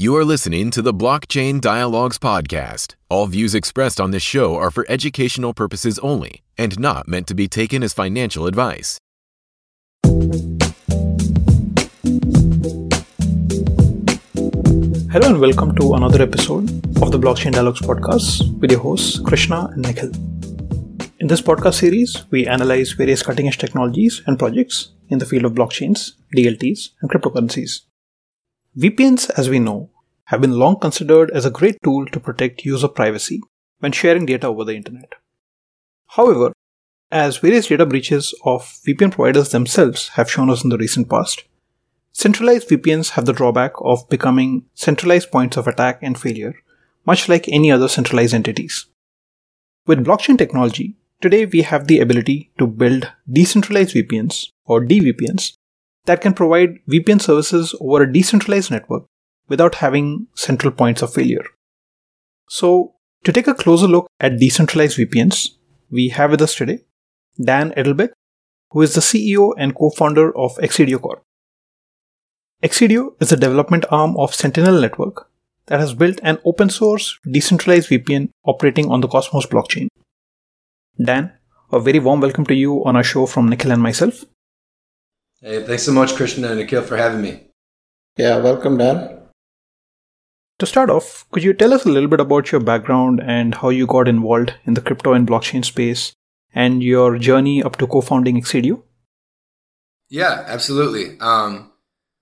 You are listening to the Blockchain Dialogues podcast. All views expressed on this show are for educational purposes only and not meant to be taken as financial advice. Hello and welcome to another episode of the Blockchain Dialogues podcast with your hosts Krishna and Nikhil. In this podcast series, we analyze various cutting edge technologies and projects in the field of blockchains, DLTs, and cryptocurrencies. VPNs, as we know, have been long considered as a great tool to protect user privacy when sharing data over the internet. However, as various data breaches of VPN providers themselves have shown us in the recent past, centralized VPNs have the drawback of becoming centralized points of attack and failure, much like any other centralized entities. With blockchain technology, Today we have the ability to build decentralized VPNs or DVPNs that can provide VPN services over a decentralized network without having central points of failure. So, to take a closer look at decentralized VPNs, we have with us today Dan Edelbeck, who is the CEO and co-founder of Exidio Corp. Exidio is a development arm of Sentinel Network that has built an open source decentralized VPN operating on the Cosmos blockchain. Dan, a very warm welcome to you on our show from Nikhil and myself. Hey, thanks so much, Krishna and Nikhil, for having me. Yeah, welcome, Dan. To start off, could you tell us a little bit about your background and how you got involved in the crypto and blockchain space and your journey up to co founding Exidio? Yeah, absolutely. Um,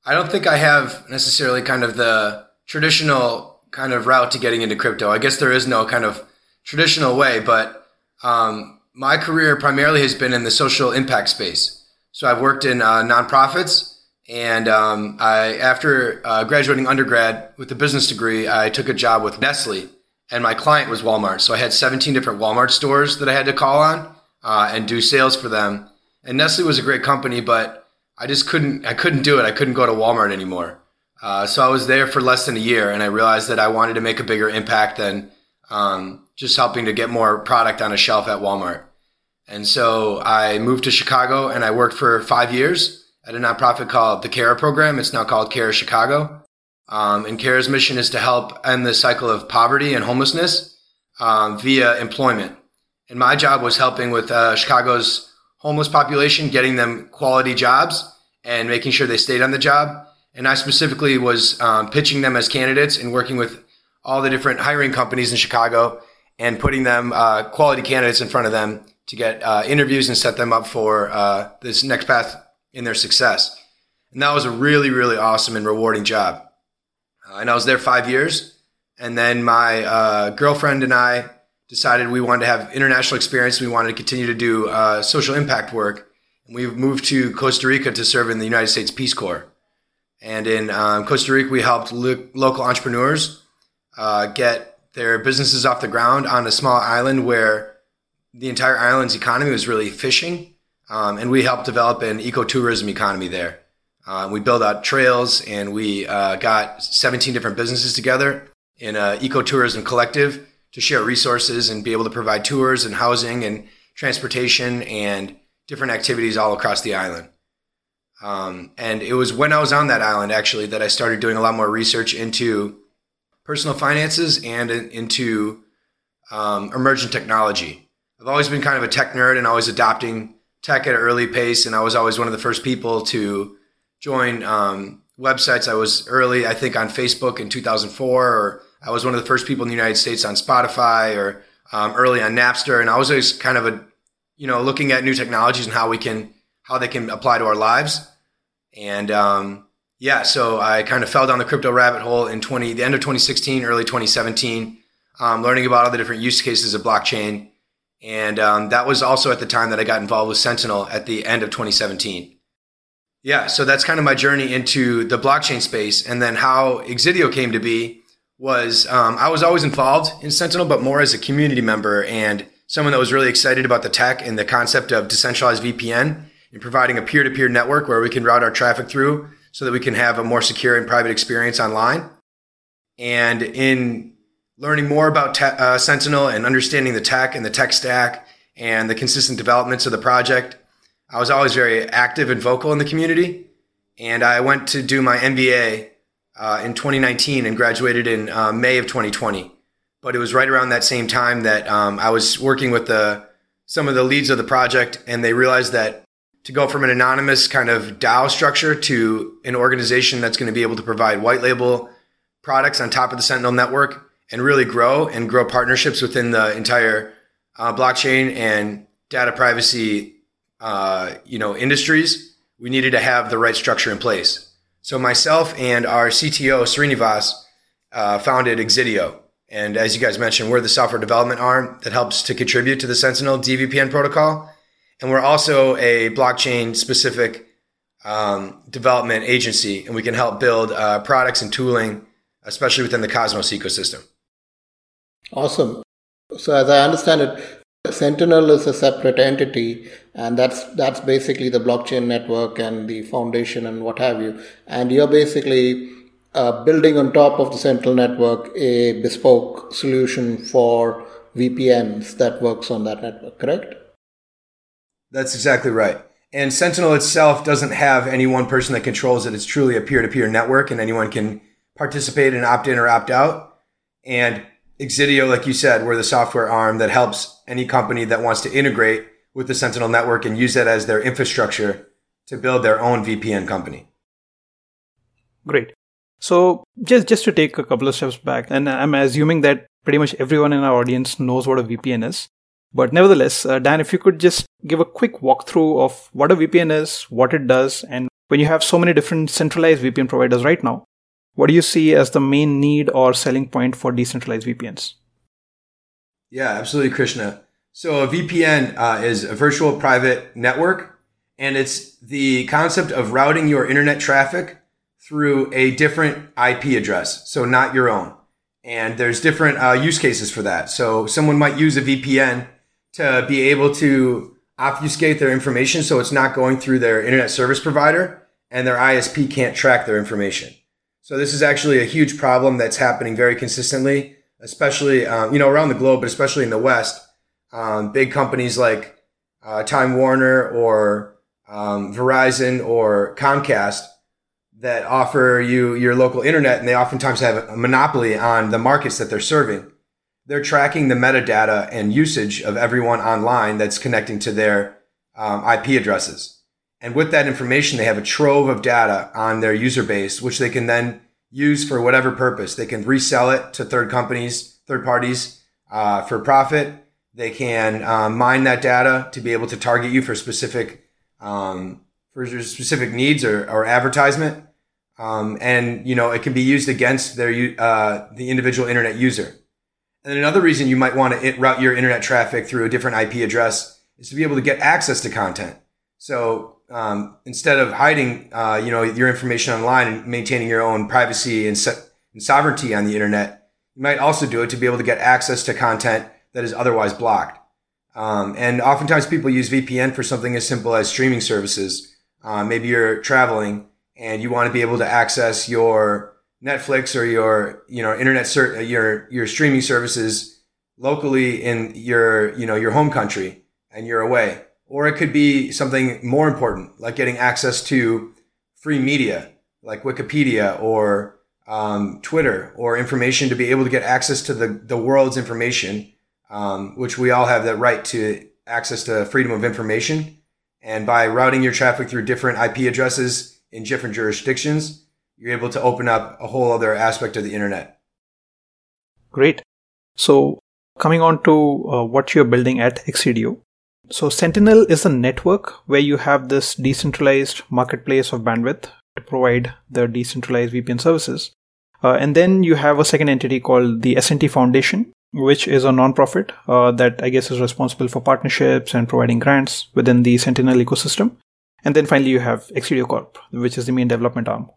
I don't think I have necessarily kind of the traditional kind of route to getting into crypto. I guess there is no kind of traditional way, but um, my career primarily has been in the social impact space. So I've worked in uh, nonprofits, and um, I after uh, graduating undergrad with a business degree, I took a job with Nestle, and my client was Walmart. So I had 17 different Walmart stores that I had to call on uh, and do sales for them. And Nestle was a great company, but I just couldn't I couldn't do it. I couldn't go to Walmart anymore. Uh, so I was there for less than a year, and I realized that I wanted to make a bigger impact than um, just helping to get more product on a shelf at Walmart. And so I moved to Chicago and I worked for five years at a nonprofit called the CARE program. It's now called CARE Chicago. Um, and CARE's mission is to help end the cycle of poverty and homelessness um, via employment. And my job was helping with uh, Chicago's homeless population, getting them quality jobs and making sure they stayed on the job. And I specifically was um, pitching them as candidates and working with all the different hiring companies in Chicago and putting them uh, quality candidates in front of them to get uh, interviews and set them up for uh, this next path in their success. And that was a really, really awesome and rewarding job. Uh, and I was there five years. And then my uh, girlfriend and I decided we wanted to have international experience. We wanted to continue to do uh, social impact work. And we moved to Costa Rica to serve in the United States Peace Corps. And in um, Costa Rica, we helped lo- local entrepreneurs get their businesses off the ground on a small island where the entire island's economy was really fishing. Um, and we helped develop an ecotourism economy there. Uh, we built out trails and we uh, got 17 different businesses together in an ecotourism collective to share resources and be able to provide tours and housing and transportation and different activities all across the island. Um, and it was when I was on that island actually that I started doing a lot more research into personal finances and into um, emergent technology. I've always been kind of a tech nerd and always adopting tech at an early pace. And I was always one of the first people to join um, websites. I was early, I think, on Facebook in 2004, or I was one of the first people in the United States on Spotify, or um, early on Napster. And I was always kind of a, you know, looking at new technologies and how we can, how they can apply to our lives. And um, yeah, so I kind of fell down the crypto rabbit hole in 20, the end of 2016, early 2017, um, learning about all the different use cases of blockchain. And um, that was also at the time that I got involved with Sentinel at the end of 2017. Yeah, so that's kind of my journey into the blockchain space. And then how Exidio came to be was um, I was always involved in Sentinel, but more as a community member and someone that was really excited about the tech and the concept of decentralized VPN and providing a peer to peer network where we can route our traffic through so that we can have a more secure and private experience online. And in learning more about te- uh, Sentinel and understanding the tech and the tech stack and the consistent developments of the project, I was always very active and vocal in the community. And I went to do my MBA uh, in 2019 and graduated in uh, May of 2020. But it was right around that same time that um, I was working with the some of the leads of the project, and they realized that to go from an anonymous kind of DAO structure to an organization that's going to be able to provide white label products on top of the Sentinel network and really grow and grow partnerships within the entire uh, blockchain and data privacy, uh, you know, industries, we needed to have the right structure in place. So myself and our CTO Srinivas uh, founded Exidio, and as you guys mentioned, we're the software development arm that helps to contribute to the Sentinel DVPN protocol. And we're also a blockchain specific um, development agency, and we can help build uh, products and tooling, especially within the Cosmos ecosystem. Awesome. So, as I understand it, Sentinel is a separate entity, and that's that's basically the blockchain network and the foundation and what have you. And you're basically uh, building on top of the Sentinel network a bespoke solution for VPNs that works on that network. Correct? That's exactly right. And Sentinel itself doesn't have any one person that controls it. It's truly a peer to peer network and anyone can participate and opt in or opt out. And Exidio, like you said, we're the software arm that helps any company that wants to integrate with the Sentinel network and use that as their infrastructure to build their own VPN company. Great. So just just to take a couple of steps back, and I'm assuming that pretty much everyone in our audience knows what a VPN is. But nevertheless, uh, Dan, if you could just give a quick walkthrough of what a VPN is, what it does, and when you have so many different centralized VPN providers right now, what do you see as the main need or selling point for decentralized VPNs? Yeah, absolutely, Krishna. So a VPN uh, is a virtual private network, and it's the concept of routing your internet traffic through a different IP address, so not your own. And there's different uh, use cases for that. So someone might use a VPN to be able to obfuscate their information so it's not going through their internet service provider and their ISP can't track their information. So this is actually a huge problem that's happening very consistently, especially um, you know around the globe, but especially in the West. Um, big companies like uh, Time Warner or um, Verizon or Comcast that offer you your local internet, and they oftentimes have a monopoly on the markets that they're serving they're tracking the metadata and usage of everyone online that's connecting to their um, IP addresses. And with that information, they have a trove of data on their user base, which they can then use for whatever purpose. They can resell it to third companies, third parties uh, for profit. They can um, mine that data to be able to target you for specific um, for specific needs or, or advertisement. Um, and you know it can be used against their uh, the individual internet user. And another reason you might want to route your internet traffic through a different IP address is to be able to get access to content. So um, instead of hiding, uh, you know, your information online and maintaining your own privacy and, se- and sovereignty on the internet, you might also do it to be able to get access to content that is otherwise blocked. Um, and oftentimes people use VPN for something as simple as streaming services. Uh, maybe you're traveling and you want to be able to access your Netflix or your you know internet ser- your your streaming services locally in your you know your home country and you're away or it could be something more important like getting access to free media like wikipedia or um, twitter or information to be able to get access to the, the world's information um, which we all have that right to access to freedom of information and by routing your traffic through different ip addresses in different jurisdictions you're able to open up a whole other aspect of the internet. Great. So, coming on to uh, what you're building at Exidio. So, Sentinel is a network where you have this decentralized marketplace of bandwidth to provide the decentralized VPN services. Uh, and then you have a second entity called the SNT Foundation, which is a nonprofit uh, that I guess is responsible for partnerships and providing grants within the Sentinel ecosystem. And then finally, you have Exidio Corp, which is the main development arm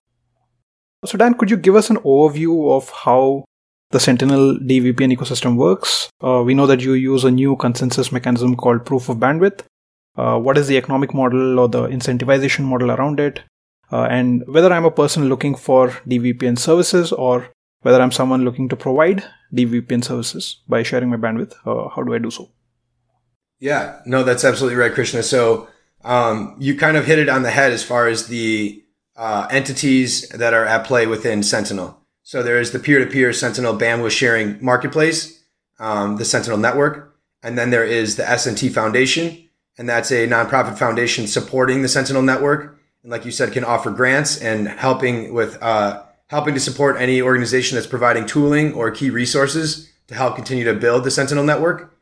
so, Dan, could you give us an overview of how the Sentinel DVPN ecosystem works? Uh, we know that you use a new consensus mechanism called proof of bandwidth. Uh, what is the economic model or the incentivization model around it? Uh, and whether I'm a person looking for DVPN services or whether I'm someone looking to provide DVPN services by sharing my bandwidth, uh, how do I do so? Yeah, no, that's absolutely right, Krishna. So um, you kind of hit it on the head as far as the uh, entities that are at play within Sentinel. So there is the peer-to-peer Sentinel bandwidth sharing marketplace, um, the Sentinel network, and then there is the S&T Foundation, and that's a nonprofit foundation supporting the Sentinel network, and like you said, can offer grants and helping with uh, helping to support any organization that's providing tooling or key resources to help continue to build the Sentinel network.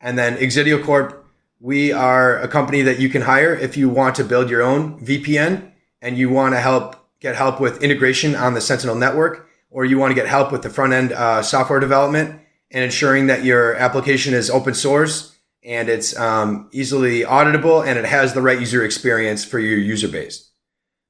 And then Exidio Corp, we are a company that you can hire if you want to build your own VPN and you want to help get help with integration on the Sentinel network, or you want to get help with the front end uh, software development and ensuring that your application is open source and it's um, easily auditable and it has the right user experience for your user base.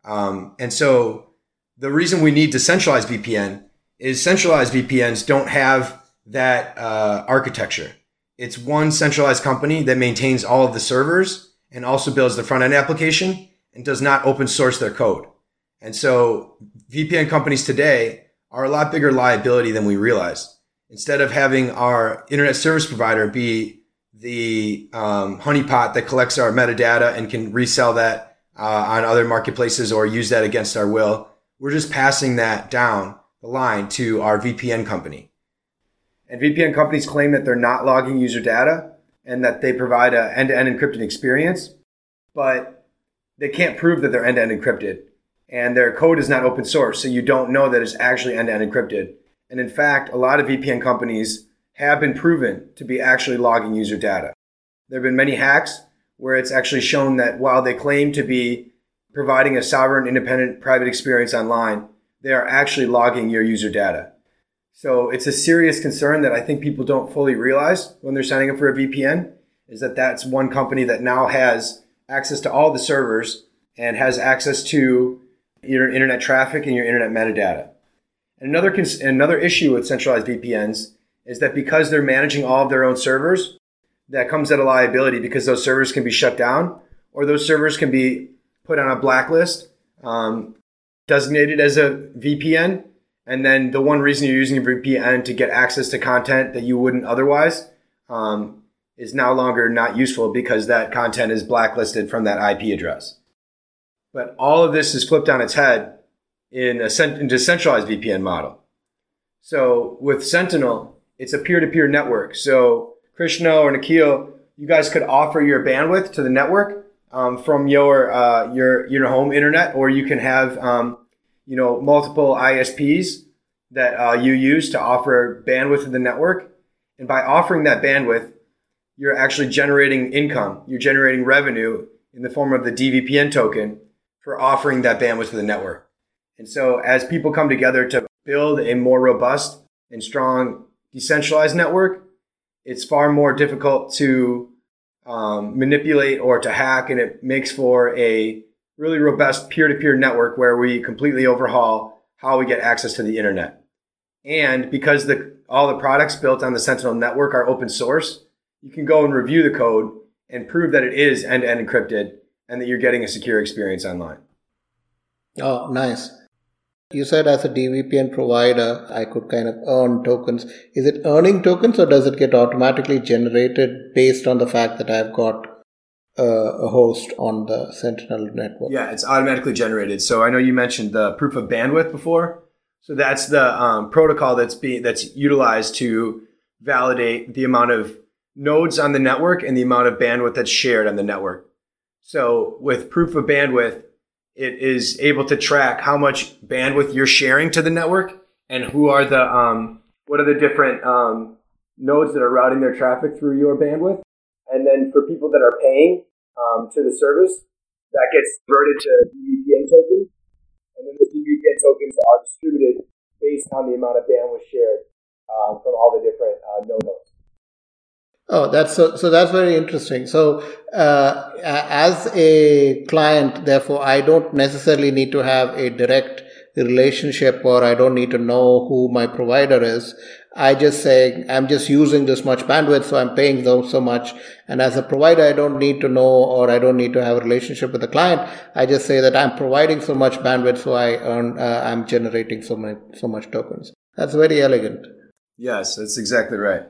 Um, and so the reason we need decentralized VPN is centralized VPNs don't have that uh, architecture. It's one centralized company that maintains all of the servers and also builds the front end application and does not open source their code. And so VPN companies today are a lot bigger liability than we realize. Instead of having our internet service provider be the um, honeypot that collects our metadata and can resell that uh, on other marketplaces or use that against our will, we're just passing that down the line to our VPN company. And VPN companies claim that they're not logging user data and that they provide an end to end encrypted experience, but they can't prove that they're end to end encrypted. And their code is not open source, so you don't know that it's actually end to end encrypted. And in fact, a lot of VPN companies have been proven to be actually logging user data. There have been many hacks where it's actually shown that while they claim to be providing a sovereign, independent, private experience online, they are actually logging your user data. So it's a serious concern that I think people don't fully realize when they're signing up for a VPN is that that's one company that now has access to all the servers and has access to your internet traffic and your internet metadata. Another cons- another issue with centralized VPNs is that because they're managing all of their own servers, that comes at a liability because those servers can be shut down or those servers can be put on a blacklist, um, designated as a VPN. And then the one reason you're using a VPN to get access to content that you wouldn't otherwise um, is no longer not useful because that content is blacklisted from that IP address. But all of this is flipped on its head in a decentralized VPN model. So with Sentinel, it's a peer-to-peer network. So Krishna or Nikhil, you guys could offer your bandwidth to the network um, from your uh, your your home internet, or you can have um, you know multiple ISPs that uh, you use to offer bandwidth to the network. And by offering that bandwidth, you're actually generating income. You're generating revenue in the form of the DVPN token for offering that bandwidth to the network. And so as people come together to build a more robust and strong decentralized network, it's far more difficult to um, manipulate or to hack, and it makes for a really robust peer-to-peer network where we completely overhaul how we get access to the internet. And because the all the products built on the Sentinel network are open source, you can go and review the code and prove that it is end-to-end encrypted and that you're getting a secure experience online. Oh, nice. You said as a DVPN provider, I could kind of earn tokens. Is it earning tokens or does it get automatically generated based on the fact that I've got uh, a host on the Sentinel network? Yeah, it's automatically generated. So I know you mentioned the proof of bandwidth before. So that's the um, protocol that's being that's utilized to validate the amount of nodes on the network and the amount of bandwidth that's shared on the network. So with proof of bandwidth, it is able to track how much bandwidth you're sharing to the network and who are the um, what are the different um, nodes that are routing their traffic through your bandwidth. And then for people that are paying um, to the service, that gets converted to DVPN tokens. And then the DVPN tokens are distributed based on the amount of bandwidth shared um, from all the different uh, node nodes. Oh, that's so, so that's very interesting. So, uh, as a client, therefore, I don't necessarily need to have a direct relationship or I don't need to know who my provider is. I just say, I'm just using this much bandwidth, so I'm paying them so much. And as a provider, I don't need to know or I don't need to have a relationship with the client. I just say that I'm providing so much bandwidth, so I earn, uh, I'm generating so many, so much tokens. That's very elegant. Yes, that's exactly right.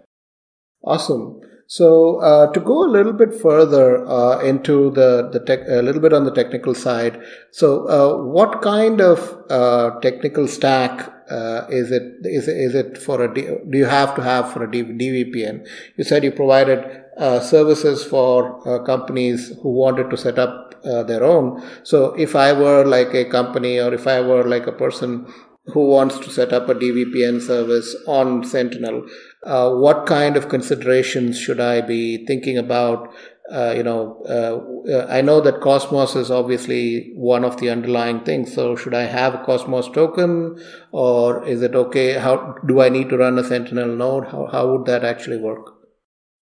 Awesome. So uh, to go a little bit further uh, into the the tech, a little bit on the technical side. So uh, what kind of uh, technical stack uh, is it is is it for a do you have to have for a DVPN? You said you provided uh, services for companies who wanted to set up their own. So if I were like a company or if I were like a person who wants to set up a DVPN service on Sentinel, uh, what kind of considerations should I be thinking about? Uh, you know, uh, uh, I know that Cosmos is obviously one of the underlying things. So, should I have a Cosmos token, or is it okay? How do I need to run a Sentinel node? How how would that actually work?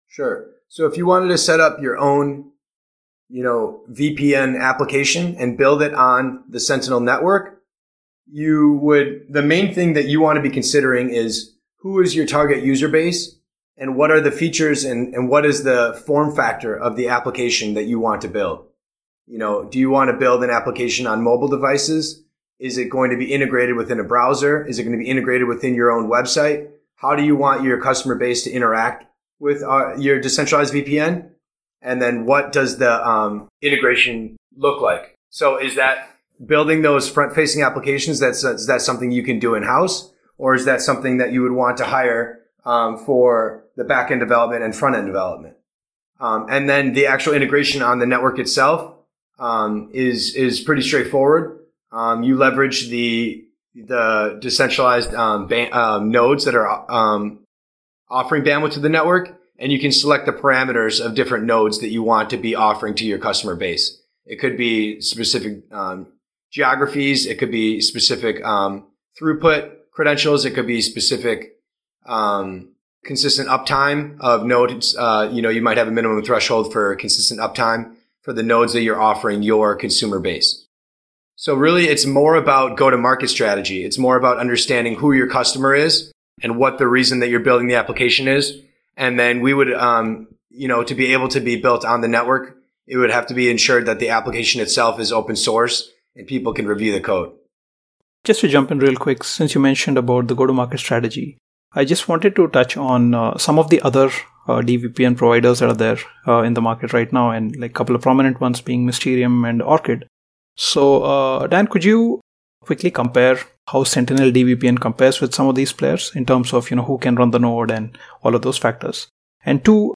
Sure. So, if you wanted to set up your own, you know, VPN application and build it on the Sentinel network, you would the main thing that you want to be considering is who is your target user base and what are the features and, and what is the form factor of the application that you want to build? You know, do you want to build an application on mobile devices? Is it going to be integrated within a browser? Is it going to be integrated within your own website? How do you want your customer base to interact with uh, your decentralized VPN? And then what does the um, integration look like? So is that building those front facing applications? That's, is that something you can do in house? or is that something that you would want to hire um, for the back end development and front end development? Um, and then the actual integration on the network itself um, is is pretty straightforward. Um, you leverage the the decentralized um, ba- um, nodes that are offering bandwidth to the network, and you can select the parameters of different nodes that you want to be offering to your customer base. It could be specific geographies. It could be specific throughput credentials. It could be specific, um, consistent uptime of nodes. Uh, you know, you might have a minimum threshold for consistent uptime for the nodes that you're offering your consumer base. So really it's more about go to market strategy. It's more about understanding who your customer is and what the reason that you're building the application is. And then we would, um, you know, to be able to be built on the network, it would have to be ensured that the application itself is open source and people can review the code. Just to jump in real quick, since you mentioned about the go to market strategy, I just wanted to touch on uh, some of the other uh, DVPN providers that are there uh, in the market right now, and like a couple of prominent ones being Mysterium and Orchid. So, uh, Dan, could you quickly compare how Sentinel DVPN compares with some of these players in terms of you know who can run the node and all of those factors? And two,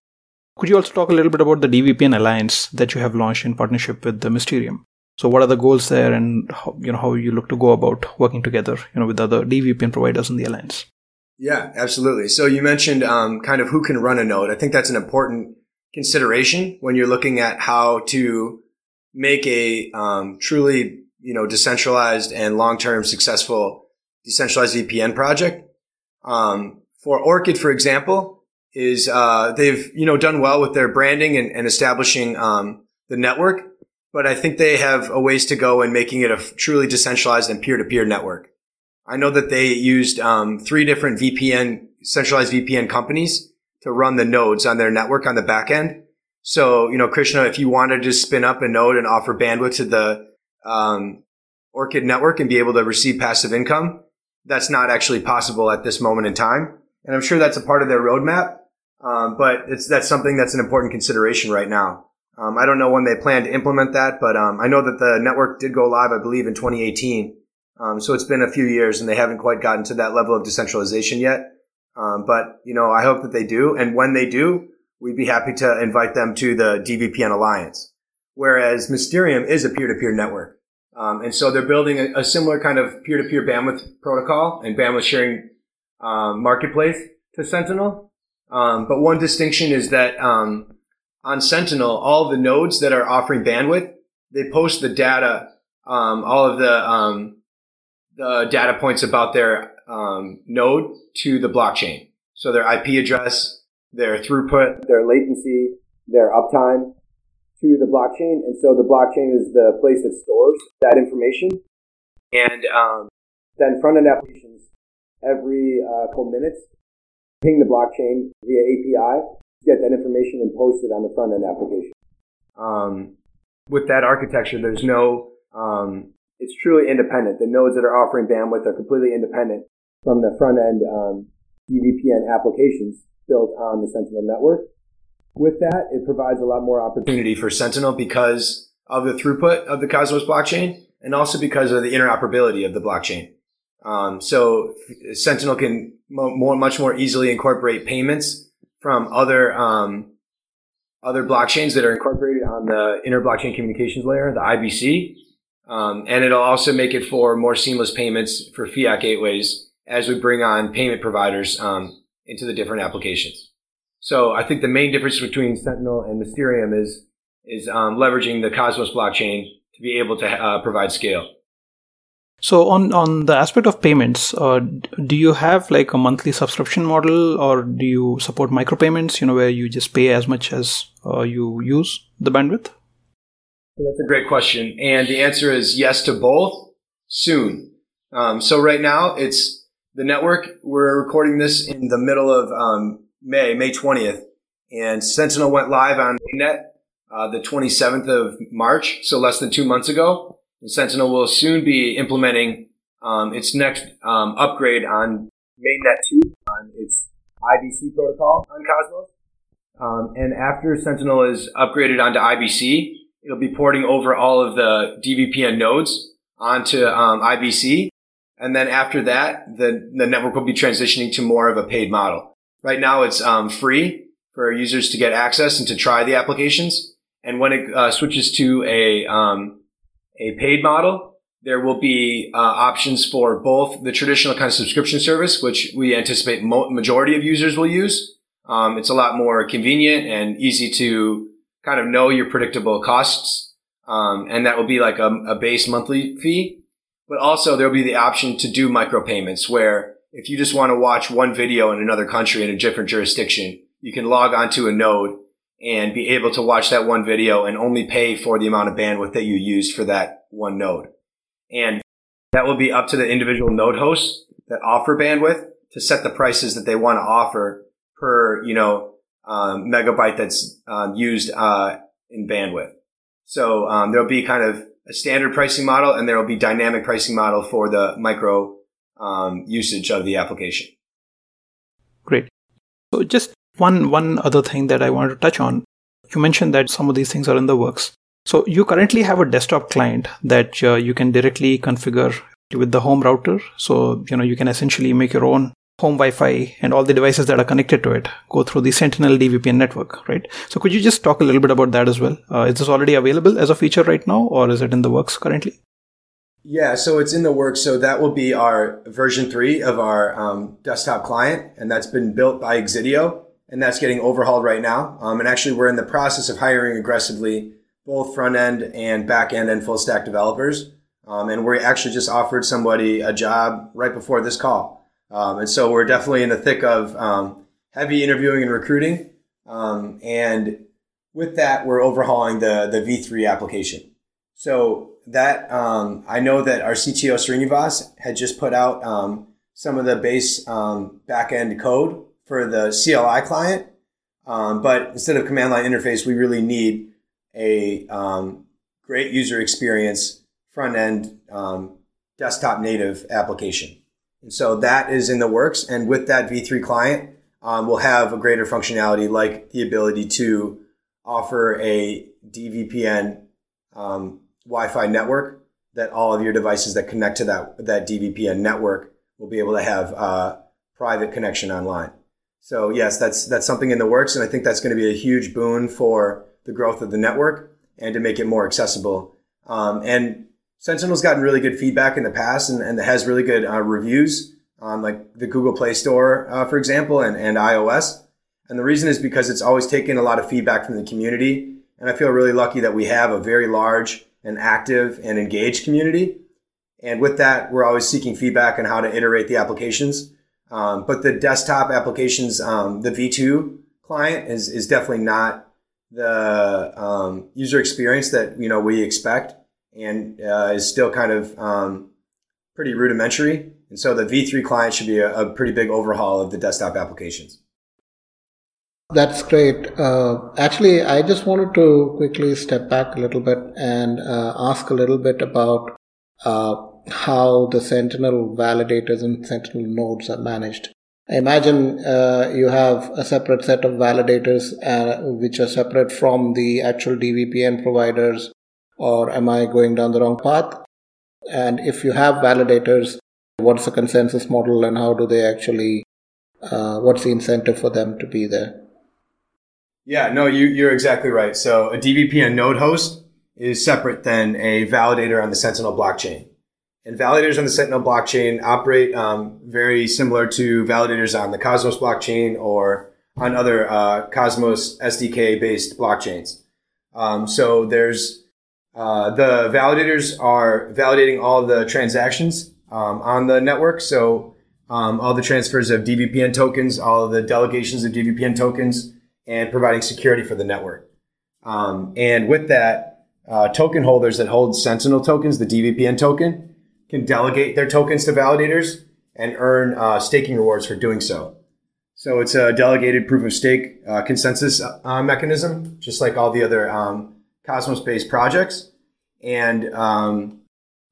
could you also talk a little bit about the DVPN alliance that you have launched in partnership with the Mysterium? So what are the goals there and how, you know how you look to go about working together, you know, with other DVPN providers in the alliance? Yeah, absolutely. So you mentioned um, kind of who can run a node. I think that's an important consideration when you're looking at how to make a um, truly you know decentralized and long-term successful decentralized VPN project. Um, for Orchid, for example, is uh, they've you know done well with their branding and, and establishing um, the network but I think they have a ways to go in making it a truly decentralized and peer-to-peer network. I know that they used um, three different VPN, centralized VPN companies to run the nodes on their network on the back end. So, you know, Krishna, if you wanted to spin up a node and offer bandwidth to the um, Orchid network and be able to receive passive income, that's not actually possible at this moment in time. And I'm sure that's a part of their roadmap. Um, but it's, that's something that's an important consideration right now. Um, I don't know when they plan to implement that, but um, I know that the network did go live, I believe, in 2018. Um, so it's been a few years, and they haven't quite gotten to that level of decentralization yet. Um, but you know, I hope that they do, and when they do, we'd be happy to invite them to the DVPN Alliance. Whereas Mysterium is a peer-to-peer network, um, and so they're building a, a, similar kind of peer-to-peer bandwidth protocol and bandwidth sharing um, marketplace to Sentinel. but one distinction is that on Sentinel, all the nodes that are offering bandwidth, they post the data, um, all of the, um, the data points about their um, node to the blockchain. So their IP address, their throughput, their latency, their uptime to the blockchain. And so the blockchain is the place that stores that information. And um, then front end applications every uh, couple minutes ping the blockchain via API get that information and post it on the front end application. Um, with that architecture, there's no, um, it's truly independent. The nodes that are offering bandwidth are completely independent from the front end um, applications built on the Sentinel network. with that, it provides a lot more opportunity for Sentinel because of the throughput of the Cosmos blockchain and also because of the interoperability of the blockchain. Um, so Sentinel can more, much more easily incorporate payments from other um, other blockchains that are incorporated on the inter blockchain communications layer, the IBC, um, and it'll also make it for more seamless payments for fiat gateways as we bring on payment providers um, into the different applications. So I think the main difference between Sentinel and Mysterium is is um, leveraging the Cosmos blockchain to be able to uh, provide scale. So on on the aspect of payments, uh, do you have like a monthly subscription model, or do you support micropayments? You know, where you just pay as much as uh, you use the bandwidth. That's a great question, and the answer is yes to both. Soon. Um, so right now, it's the network. We're recording this in the middle of um, May, May twentieth, and Sentinel went live on mainnet uh, the twenty seventh of March, so less than two months ago. And Sentinel will soon be implementing um, its next um, upgrade on mainnet 2 on its IBC protocol on Cosmos. Um, and after Sentinel is upgraded onto IBC, it'll be porting over all of the DVPN nodes onto um, IBC. And then after that, the, the network will be transitioning to more of a paid model. Right now, it's um, free for users to get access and to try the applications. And when it uh, switches to a um, a paid model, there will be uh, options for both the traditional kind of subscription service, which we anticipate mo- majority of users will use. Um, it's a lot more convenient and easy to kind of know your predictable costs. Um, and that will be like a, a base monthly fee. But also there'll be the option to do micropayments where if you just want to watch one video in another country in a different jurisdiction, you can log onto a node and be able to watch that one video and only pay for the amount of bandwidth that you used for that one node. And that will be up to the individual node hosts that offer bandwidth to set the prices that they want to offer per, you know, um, megabyte that's um, used uh, in bandwidth. So um, there'll be kind of a standard pricing model, and there will be dynamic pricing model for the micro um, usage of the application. Great. So just one one other thing that I wanted to touch on. You mentioned that some of these things are in the works. So you currently have a desktop client that uh, you can directly configure with the home router. So you know you can essentially make your own home Wi-Fi and all the devices that are connected to it go through the Sentinel DVPN network, right? So could you just talk a little bit about that as well? Uh, is this already available as a feature right now, or is it in the works currently? Yeah, so it's in the works. So that will be our version three of our um, desktop client, and that's been built by Exidio and that's getting overhauled right now. Um, and actually, we're in the process of hiring aggressively both front end and back end and full stack developers. Um, and we actually just offered somebody a job right before this call. Um, and so we're definitely in the thick of um, heavy interviewing and recruiting. Um, and with that, we're overhauling the, the V3 application. So that um, I know that our CTO Srinivas had just put out some of the base back end code for the CLI client. Um, but instead of command line interface, we really need a um, great user experience front end um, desktop native application. And so that is in the works. And with that V3 client, um, we'll have a greater functionality like the ability to offer a DVPN um, Wi-Fi network that all of your devices that connect to that, that DVPN network will be able to have uh, private connection online. So yes, that's that's something in the works, and I think that's going to be a huge boon for the growth of the network and to make it more accessible. Um, and Sentinel's gotten really good feedback in the past, and, and has really good uh, reviews on like the Google Play Store, uh, for example, and, and iOS. And the reason is because it's always taken a lot of feedback from the community, and I feel really lucky that we have a very large and active and engaged community. And with that, we're always seeking feedback on how to iterate the applications. Um, but the desktop applications, um, the V2 client is, is definitely not the um, user experience that you know we expect, and uh, is still kind of um, pretty rudimentary. And so the V3 client should be a, a, pretty big overhaul of the desktop applications. That's great. Uh, actually, I just wanted to quickly step back a little bit and uh, ask a little bit about uh, how the Sentinel validators and Sentinel nodes are managed. I imagine uh, you have a separate set of validators uh, which are separate from the actual DVPN providers, or am I going down the wrong path? And if you have validators, what's the consensus model and how do they actually, uh, what's the incentive for them to be there? Yeah, no, you, you're exactly right. So a DVPN node host is separate than a validator on the Sentinel blockchain. And validators on the Sentinel blockchain operate um, very similar to validators on the Cosmos blockchain or on other uh, Cosmos SDK based blockchains. Um, so there's uh, the validators are validating all the transactions um, on the network. So um, all the transfers of DVPN tokens, all the delegations of DVPN tokens, and providing security for the network. Um, and with that, uh, token holders that hold Sentinel tokens, the DVPN token, can delegate their tokens to validators and earn uh, staking rewards for doing so. So it's a delegated proof of stake uh, consensus uh, mechanism, just like all the other um, Cosmos based projects. And um,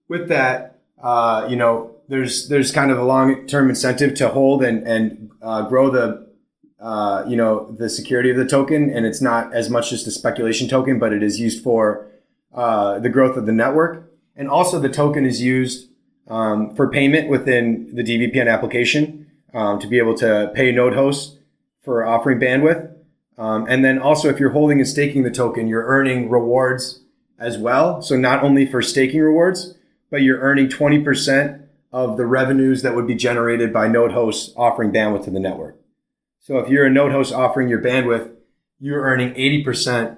with that, uh, you know, there's there's kind of a long term incentive to hold and and uh, grow the uh, you know the security of the token, and it's not as much just a speculation token, but it is used for the growth of the network. And also, the token is used um, for payment within the DVPN application um, to be able to pay node hosts for offering bandwidth. Um, and then also, if you're holding and staking the token, you're earning rewards as well. So not only for staking rewards, but you're earning 20% of the revenues that would be generated by node hosts offering bandwidth to the network. So if you're a node host offering your bandwidth, you're earning 80%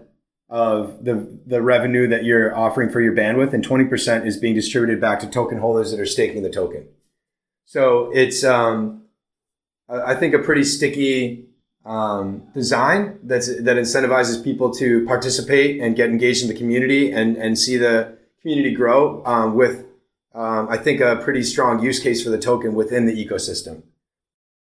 of the the revenue that you're offering for your bandwidth, and 20% is being distributed back to token holders that are staking the token. So it's um, I think a pretty sticky um, design that's that incentivizes people to participate and get engaged in the community and and see the community grow um, with um, I think a pretty strong use case for the token within the ecosystem.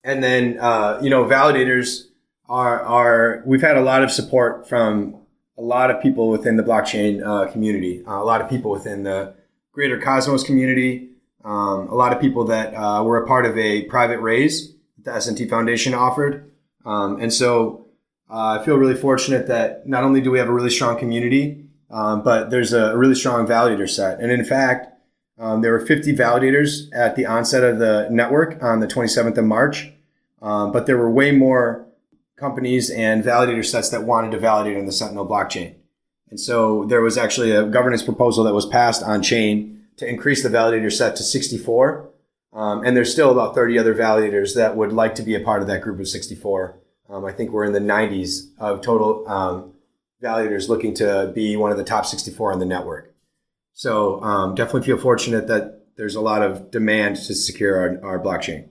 And then uh, you know validators are are we've had a lot of support from a lot of people within the blockchain uh, community, uh, a lot of people within the greater Cosmos community, um, a lot of people that uh, were a part of a private raise that the S&T Foundation offered. Um, and so uh, I feel really fortunate that not only do we have a really strong community, um, but there's a really strong validator set. And in fact, um, there were 50 validators at the onset of the network on the 27th of March, um, but there were way more companies and validator sets that wanted to validate on the Sentinel blockchain. And so there was actually a governance proposal that was passed on chain to increase the validator set to 64. Um, and there's still about 30 other validators that would like to be a part of that group of 64. Um, I think we're in the 90s of total um, validators looking to be one of the top 64 on the network. So um, definitely feel fortunate that there's a lot of demand to secure our, our blockchain.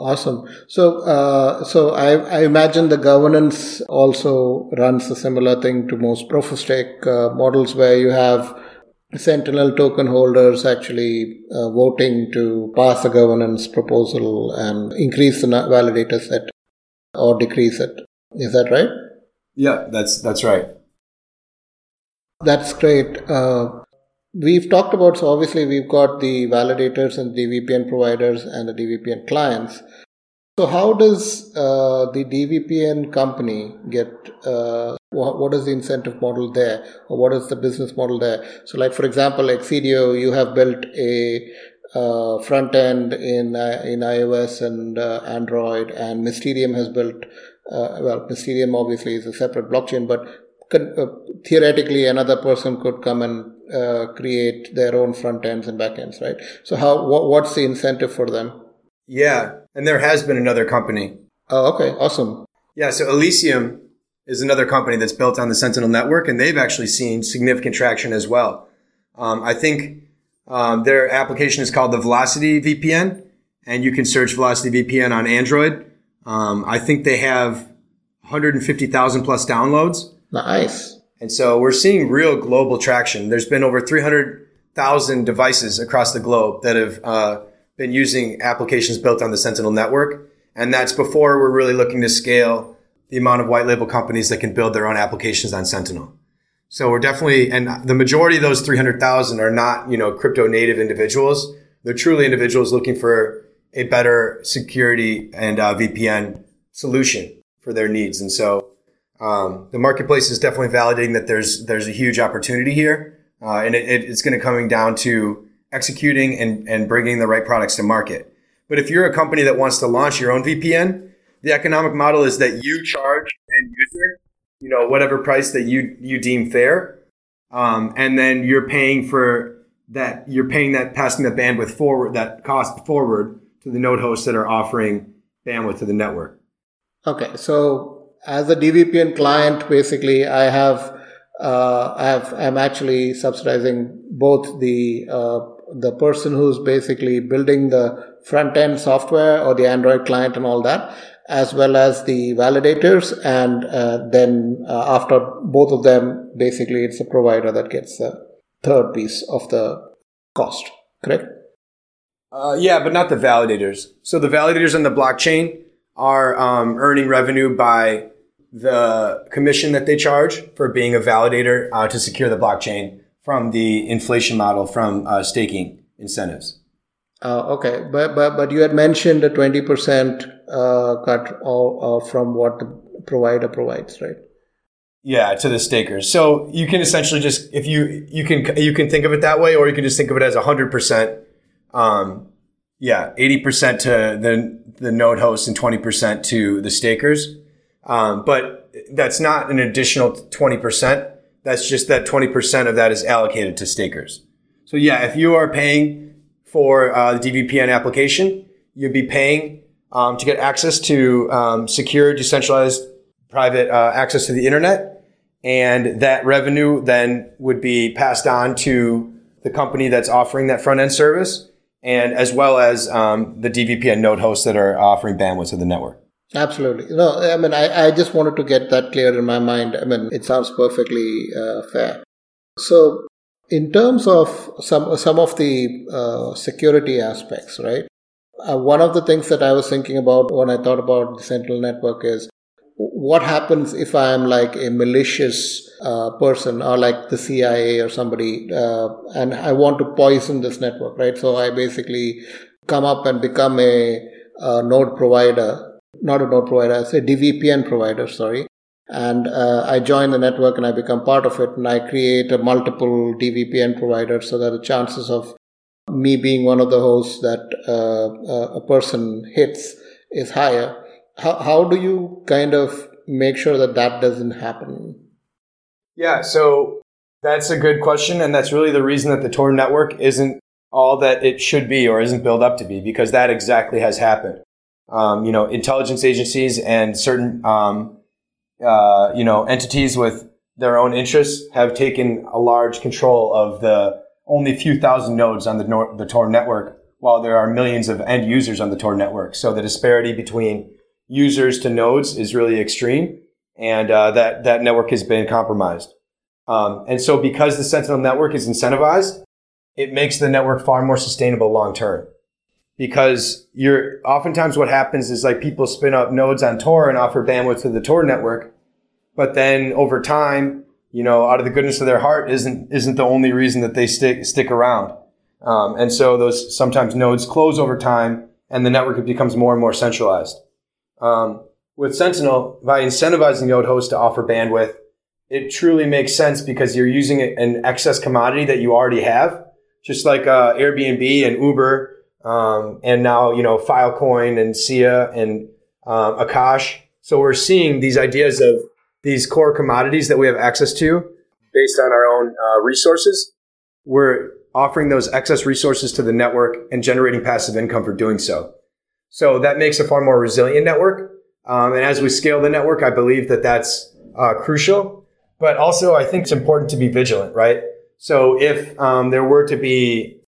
Awesome. So, uh, so I, I, imagine the governance also runs a similar thing to most proof of stake uh, models, where you have Sentinel token holders actually uh, voting to pass a governance proposal and increase the validator set or decrease it. Is that right? Yeah, that's that's right. That's great. Uh, We've talked about, so obviously we've got the validators and the VPN providers and the DVPN clients. So how does uh, the DVPN company get, uh, what, is the incentive model there? Or what is the business model there? So like, for example, Exidio, you have built a uh, front end in, uh, in iOS and uh, Android and Mysterium has built, uh, well, Mysterium obviously is a separate blockchain, but theoretically another person could come and uh, create their own front ends and back ends, right? So how what, what's the incentive for them? Yeah, and there has been another company. Oh, okay, awesome. Yeah, so Elysium is another company that's built on the Sentinel network, and they've actually seen significant traction as well. Um, I think um, their application is called the Velocity VPN, and you can search Velocity VPN on Android. Um, I think they have 150,000 plus downloads. Nice. And so we're seeing real global traction. There's been over 300,000 devices across the globe that have uh, been using applications built on the Sentinel network. And that's before we're really looking to scale the amount of white label companies that can build their own applications on Sentinel. So we're definitely, and the majority of those 300,000 are not, you know, crypto native individuals. They're truly individuals looking for a better security and uh, VPN solution for their needs. And so um, the marketplace is definitely validating that there's there's a huge opportunity here, uh, and it, it, it's going to coming down to executing and, and bringing the right products to market. But if you're a company that wants to launch your own VPN, the economic model is that you charge end user, you know, whatever price that you you deem fair, um, and then you're paying for that. You're paying that, passing the bandwidth forward, that cost forward to the node hosts that are offering bandwidth to the network. Okay, so as a DVPN client, basically, I have uh, I have I'm actually subsidizing both the uh, the person who's basically building the front end software or the Android client and all that, as well as the validators, and uh, then uh, after both of them, basically, it's a provider that gets the third piece of the cost. Correct? Uh, yeah, but not the validators. So the validators on the blockchain are um, earning revenue by the commission that they charge for being a validator uh, to secure the blockchain from the inflation model from uh, staking incentives. Uh, okay, but, but but you had mentioned a twenty percent uh, cut all, uh, from what the provider provides, right? Yeah, to the stakers. So you can essentially just if you you can you can think of it that way, or you can just think of it as hundred percent. Yeah, eighty percent to the the node hosts and twenty percent to the stakers. Um, but that's not an additional twenty percent. That's just that twenty percent of that is allocated to stakers. So yeah, if you are paying for uh, the DVPN application, you'd be paying um, to get access to um, secure, decentralized, private uh, access to the internet, and that revenue then would be passed on to the company that's offering that front end service, and as well as um, the DVPN node hosts that are offering bandwidth to the network. Absolutely. No, I mean, I, I just wanted to get that clear in my mind. I mean, it sounds perfectly uh, fair. So, in terms of some some of the uh, security aspects, right? Uh, one of the things that I was thinking about when I thought about the central network is what happens if I am like a malicious uh, person or like the CIA or somebody, uh, and I want to poison this network, right? So I basically come up and become a, a node provider, not a node provider, I say DVPN provider, sorry, and uh, I join the network and I become part of it and I create a multiple DVPN providers so that the chances of me being one of the hosts that uh, uh, a person hits is higher. How, how do you kind of make sure that that doesn't happen? Yeah, so that's a good question. And that's really the reason that the Tor network isn't all that it should be or isn't built up to be, because that exactly has happened. Um, you know, intelligence agencies and certain um, uh, you know, entities with their own interests have taken a large control of the only few thousand nodes on the, Nor- the Tor network, while there are millions of end users on the Tor network. So the disparity between users to nodes is really extreme, and uh, that that network has been compromised. Um, and so, because the Sentinel network is incentivized, it makes the network far more sustainable long term. Because you're oftentimes what happens is like people spin up nodes on Tor and offer bandwidth to the Tor network, but then over time, you know, out of the goodness of their heart, isn't isn't the only reason that they stick stick around. Um, and so those sometimes nodes close over time, and the network becomes more and more centralized. Um, with Sentinel, by incentivizing node hosts to offer bandwidth, it truly makes sense because you're using an excess commodity that you already have, just like uh, Airbnb and Uber, um, and now you know Filecoin and Sia and um, Akash. So we're seeing these ideas of these core commodities that we have access to based on our own uh, resources. We're offering those excess resources to the network and generating passive income for doing so. So that makes a far more resilient network. Um, and as we scale the network, I believe that that's uh, crucial. But also, I think it's important to be vigilant, right? So if um, there were to be,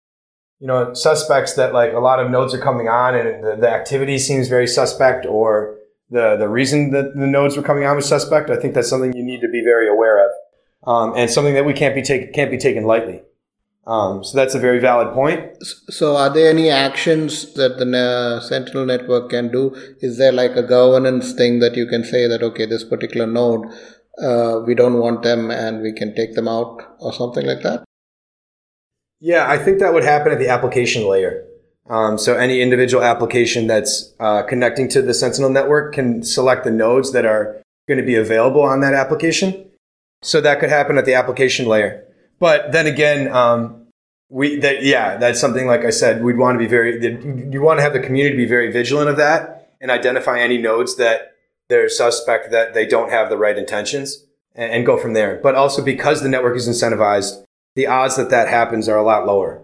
you know, suspects that like a lot of nodes are coming on and the, the activity seems very suspect, or the the reason that the nodes were coming on was suspect, I think that's something you need to be very aware of, um, and something that we can't be taken can't be taken lightly. Um, so that's a very valid point. So, are there any actions that the uh, Sentinel network can do? Is there like a governance thing that you can say that okay, this particular node, uh, we don't want them, and we can take them out, or something like that? Yeah, I think that would happen at the application layer. Um, so any individual application that's uh, connecting to the Sentinel network can select the nodes that are going to be available on that application. So that could happen at the application layer. But then again, um, we that yeah, that's something like I said, we'd want to be very you want to have the community be very vigilant of that and identify any nodes that they're suspect that they don't have the right intentions and, and go from there. But also because the network is incentivized, the odds that that happens are a lot lower.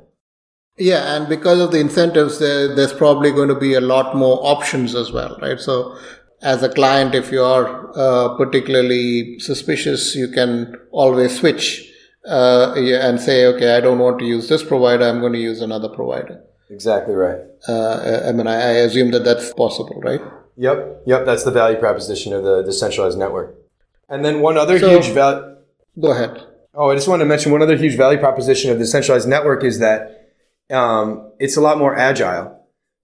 Yeah, and because of the incentives, there, there's probably going to be a lot more options as well, right? So, as a client, if you are uh, particularly suspicious, you can always switch uh, and say, okay, I don't want to use this provider, I'm going to use another provider. Exactly right. Uh, I mean, I, I assume that that's possible, right? Yep, yep. That's the value proposition of the decentralized network. And then one other so, huge value. Go ahead. Oh, I just wanted to mention one other huge value proposition of the decentralized network is that um, it's a lot more agile.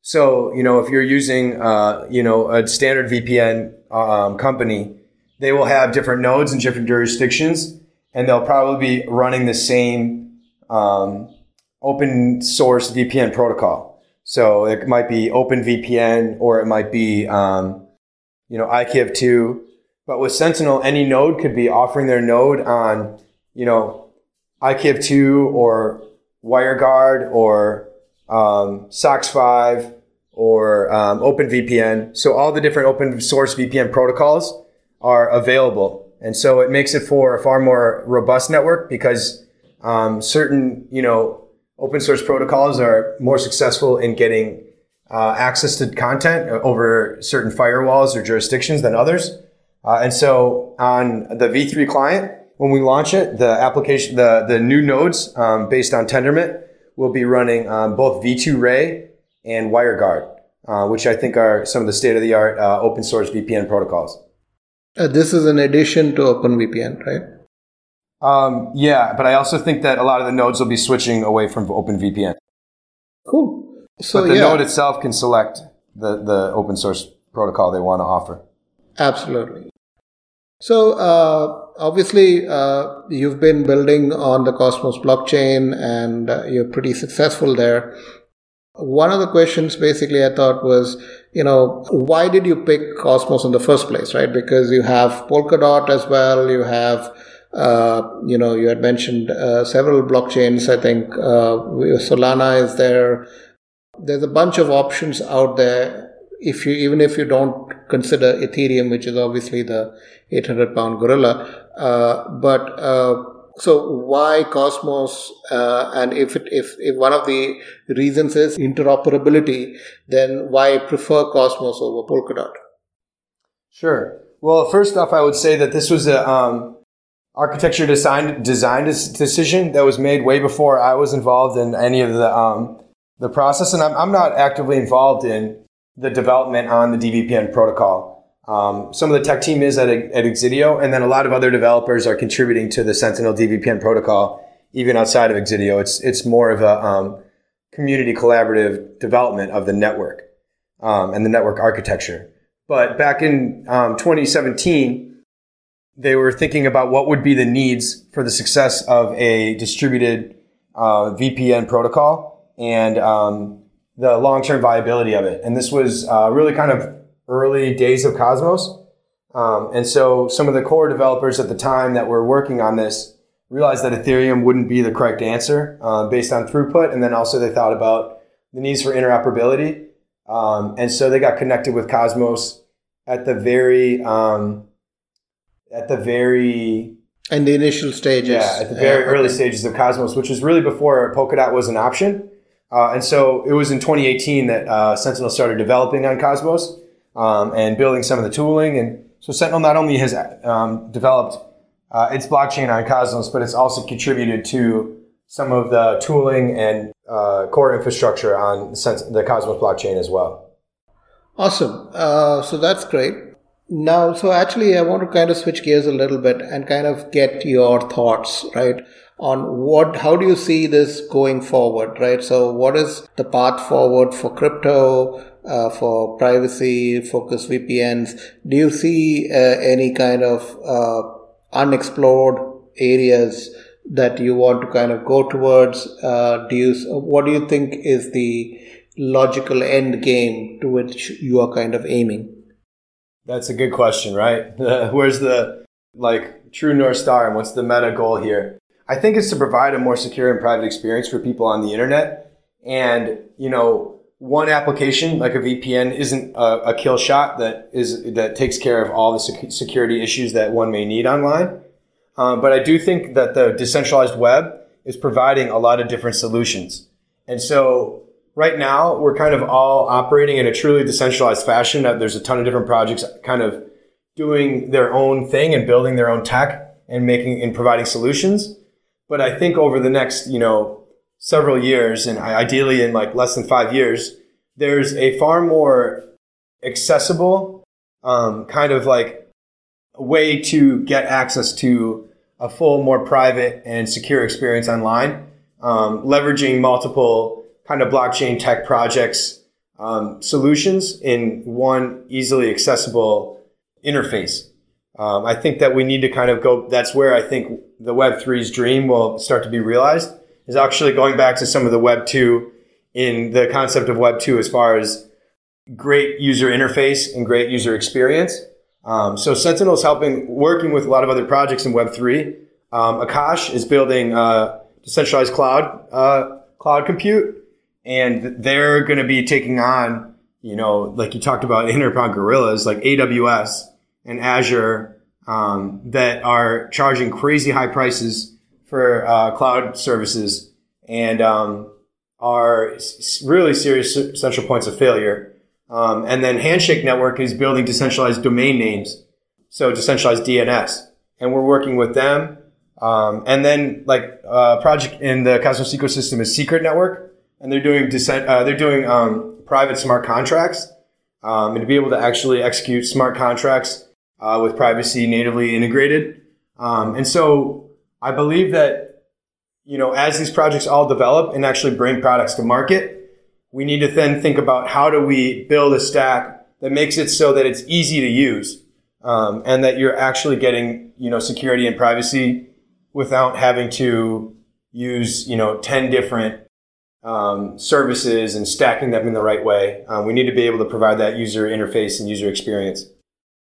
So, you know, if you're using, uh, you know, a standard VPN um, company, they will have different nodes in different jurisdictions, and they'll probably be running the same um, open source VPN protocol. So it might be OpenVPN or it might be, um, you know, IKEV2. But with Sentinel, any node could be offering their node on, you know, IKEV2 or WireGuard or um, SOCKS 5 or um, OpenVPN. So all the different open source VPN protocols are available. And so it makes it for a far more robust network because um, certain, you know, open source protocols are more successful in getting uh, access to content over certain firewalls or jurisdictions than others. Uh, and so on the V3 client, when we launch it, the application, the, the new nodes um, based on Tendermint will be running um, both V2Ray and WireGuard, uh, which I think are some of the state of the art uh, open source VPN protocols. Uh, this is an addition to OpenVPN, right? Um, yeah, but I also think that a lot of the nodes will be switching away from OpenVPN. Cool. So but the yeah. node itself can select the, the open source protocol they want to offer. Absolutely. So uh, obviously, uh, you've been building on the Cosmos blockchain and uh, you're pretty successful there. One of the questions basically I thought was, you know, why did you pick Cosmos in the first place, right? Because you have Polkadot as well, you have, uh, you know, you had mentioned uh, several blockchains. I think uh, Solana is there. There's a bunch of options out there. If you even if you don't consider Ethereum, which is obviously the 800 pound gorilla. Uh, but uh, so why Cosmos? Uh, and if it, if if one of the reasons is interoperability, then why prefer Cosmos over Polkadot? Sure. Well, first off, I would say that this was a um, architecture design design decision that was made way before I was involved in any of the um, the process, and I'm, I'm not actively involved in the development on the DVPN protocol. Um, some of the tech team is at, at Exidio, and then a lot of other developers are contributing to the Sentinel DVPN protocol, even outside of Exidio. It's it's more of a um, community collaborative development of the network um, and the network architecture. But back in um, 2017, they were thinking about what would be the needs for the success of a distributed uh, VPN protocol and um, the long-term viability of it. And this was uh, really kind of early days of Cosmos. Um, and so some of the core developers at the time that were working on this realized that Ethereum wouldn't be the correct answer uh, based on throughput. And then also they thought about the needs for interoperability. Um, and so they got connected with Cosmos at the very, um, at the very and the initial stages. Yeah, at the very yeah, early stages of Cosmos, which was really before Polkadot was an option. Uh, and so it was in 2018 that uh, Sentinel started developing on Cosmos um, and building some of the tooling. And so Sentinel not only has um, developed uh, its blockchain on Cosmos, but it's also contributed to some of the tooling and uh, core infrastructure on the Cosmos blockchain as well. Awesome. Uh, so that's great. Now, so actually, I want to kind of switch gears a little bit and kind of get your thoughts, right? on what how do you see this going forward right so what is the path forward for crypto uh, for privacy focused vpns do you see uh, any kind of uh, unexplored areas that you want to kind of go towards uh, do you what do you think is the logical end game to which you are kind of aiming? That's a good question, right? Where's the like true north star and what's the meta goal here? I think it's to provide a more secure and private experience for people on the internet. And, you know, one application like a VPN isn't a, a kill shot that is, that takes care of all the sec- security issues that one may need online. Um, but I do think that the decentralized web is providing a lot of different solutions. And so right now we're kind of all operating in a truly decentralized fashion. There's a ton of different projects kind of doing their own thing and building their own tech and making and providing solutions. But I think over the next, you know, several years and ideally in like less than five years, there's a far more accessible, um, kind of like way to get access to a full, more private and secure experience online, um, leveraging multiple kind of blockchain tech projects, um, solutions in one easily accessible interface. Um, I think that we need to kind of go, that's where I think the Web 3's dream will start to be realized is actually going back to some of the Web 2 in the concept of Web 2 as far as great user interface and great user experience. Um, so Sentinel is helping, working with a lot of other projects in Web3. Um, Akash is building uh, decentralized cloud uh, cloud compute, and they're going to be taking on, you know, like you talked about Interpod gorillas like AWS and Azure um, that are charging crazy high prices for uh, cloud services and um, are really serious central points of failure. Um, and then Handshake Network is building decentralized domain names, so decentralized DNS, and we're working with them. Um, and then like a uh, project in the Cosmos ecosystem is Secret Network, and they're doing decent, uh, they're doing um, private smart contracts, um, and to be able to actually execute smart contracts uh, with privacy natively integrated. Um, and so I believe that you know as these projects all develop and actually bring products to market we need to then think about how do we build a stack that makes it so that it's easy to use um, and that you're actually getting you know security and privacy without having to use you know 10 different um, services and stacking them in the right way. Um, we need to be able to provide that user interface and user experience.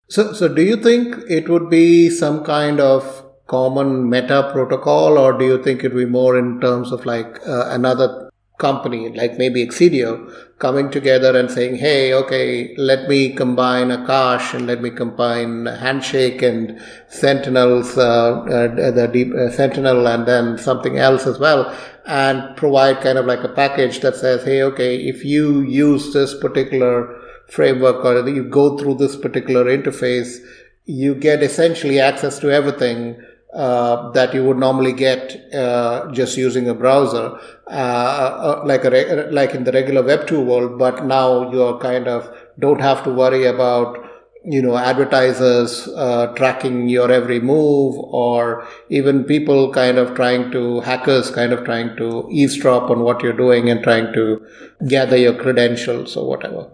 So so do you think it would be some kind of common meta protocol or do you think it would be more in terms of like uh, another company like maybe Exidio coming together and saying, hey, okay, let me combine Akash and let me combine Handshake and Sentinels, uh, uh, the deep, uh, Sentinel and then something else as well, and provide kind of like a package that says, hey, okay, if you use this particular framework or you go through this particular interface, you get essentially access to everything uh, that you would normally get uh, just using a browser, uh, uh like a like in the regular Web two world. But now you are kind of don't have to worry about you know advertisers uh, tracking your every move, or even people kind of trying to hackers kind of trying to eavesdrop on what you're doing and trying to gather your credentials or whatever.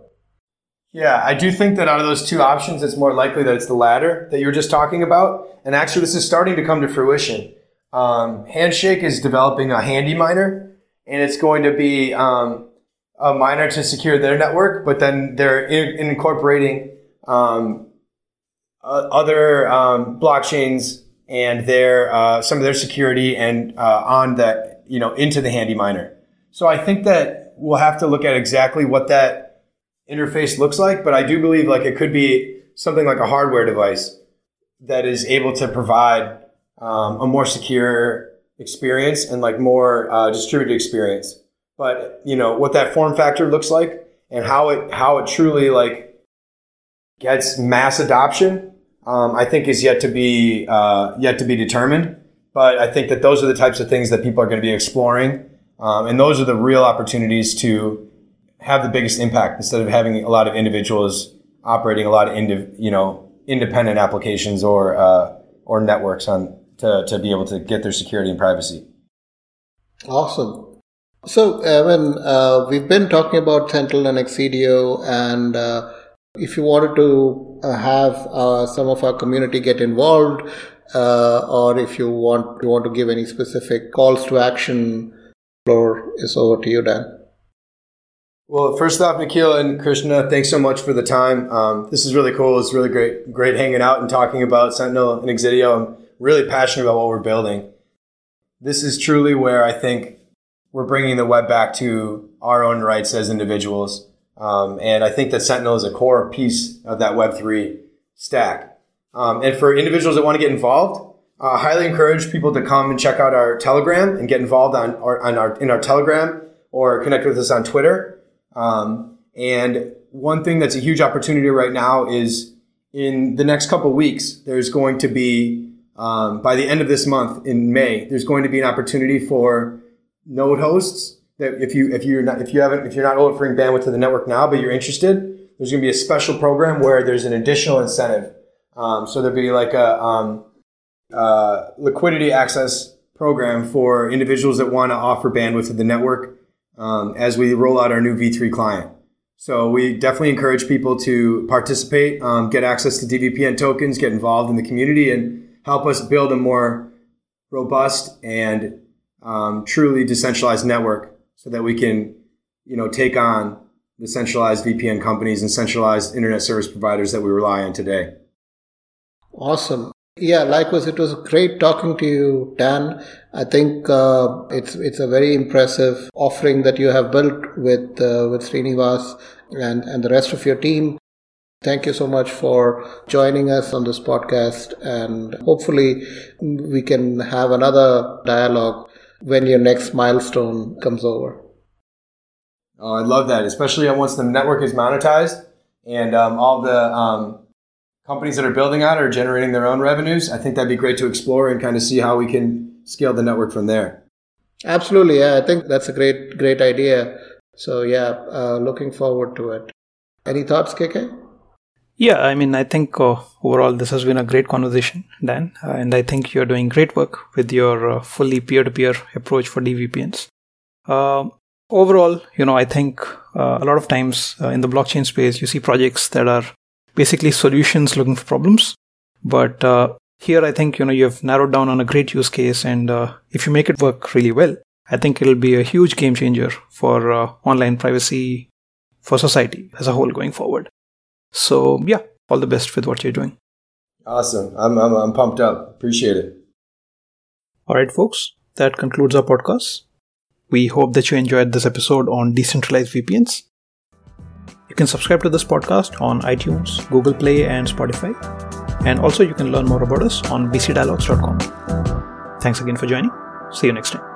Yeah, I do think that out of those two options, it's more likely that it's the latter that you were just talking about. And actually, this is starting to come to fruition. Um, Handshake is developing a HandyMiner, and it's going to be um, a miner to secure their network, but then they're in- incorporating um, uh, other um, blockchains and their uh, some of their security and uh, on that you know into the HandyMiner. So I think that we'll have to look at exactly what that interface looks like, but I do believe like it could be something like a hardware device that is able to provide um, a more secure experience and like more uh, distributed experience. But you know what that form factor looks like and how it how it truly like gets mass adoption, um, I think is yet to be uh, yet to be determined. But I think that those are the types of things that people are going to be exploring, um, and those are the real opportunities to have the biggest impact instead of having a lot of individuals operating a lot of indiv- you know independent applications or uh, or networks on to, to be able to get their security and privacy. Awesome. So, Evan, uh, we've been talking about Sentinel and Exidio, and uh, if you wanted to uh, have uh, some of our community get involved, uh, or if you want you want to give any specific calls to action, floor is over to you, Dan. Well, first off, Nikhil and Krishna, thanks so much for the time. Um, this is really cool. It's really great, great hanging out and talking about Sentinel and Exidio. I'm really passionate about what we're building. This is truly where I think we're bringing the web back to our own rights as individuals. Um, and I think that Sentinel is a core piece of that Web3 stack. Um, and for individuals that want to get involved, uh, I highly encourage people to come and check out our Telegram and get involved on, on our, in our Telegram or connect with us on Twitter. Um, and one thing that's a huge opportunity right now is in the next couple weeks, there's going to be, um, by the end of this month in May, there's going to be an opportunity for node hosts that if you, if you're not, if you haven't, if you're not offering bandwidth to the network now, but you're interested, there's going to be a special program where there's an additional incentive. Um, so there'll be like a, um, uh, liquidity access program for individuals that want to offer bandwidth to the network um, as we roll out our new V3 client. So we definitely encourage people to participate, um, get access to DVPN tokens, get involved in the community, and help us build a more robust and um, truly decentralized network, so that we can, you know, take on the centralized VPN companies and centralized internet service providers that we rely on today. Awesome. Yeah, likewise, it was great talking to you, Dan. I think uh, it's it's a very impressive offering that you have built with uh, with Srinivas and and the rest of your team. Thank you so much for joining us on this podcast, and hopefully we can have another dialogue when your next milestone comes over. Oh, I love that, especially once the network is monetized and um, all the um, companies that are building on are generating their own revenues. I think that'd be great to explore and kind of see how we can scale the network from there. Absolutely, yeah. I think that's a great, great idea. So yeah, uh, looking forward to it. Any thoughts, KK? Yeah, I mean, I think uh, overall this has been a great conversation, Dan, uh, and I think you're doing great work with your uh, fully peer-to-peer approach for DVPNs. Uh, overall, you know, I think uh, a lot of times uh, in the blockchain space, you see projects that are basically solutions looking for problems, but uh, here I think you know you have narrowed down on a great use case, and uh, if you make it work really well, I think it'll be a huge game changer for uh, online privacy for society as a whole going forward. So yeah, all the best with what you're doing. Awesome. I'm, I'm, I'm pumped up. Appreciate it. All right, folks. That concludes our podcast. We hope that you enjoyed this episode on decentralized VPNs. You can subscribe to this podcast on iTunes, Google Play, and Spotify. And also, you can learn more about us on bcdialogues.com. Thanks again for joining. See you next time.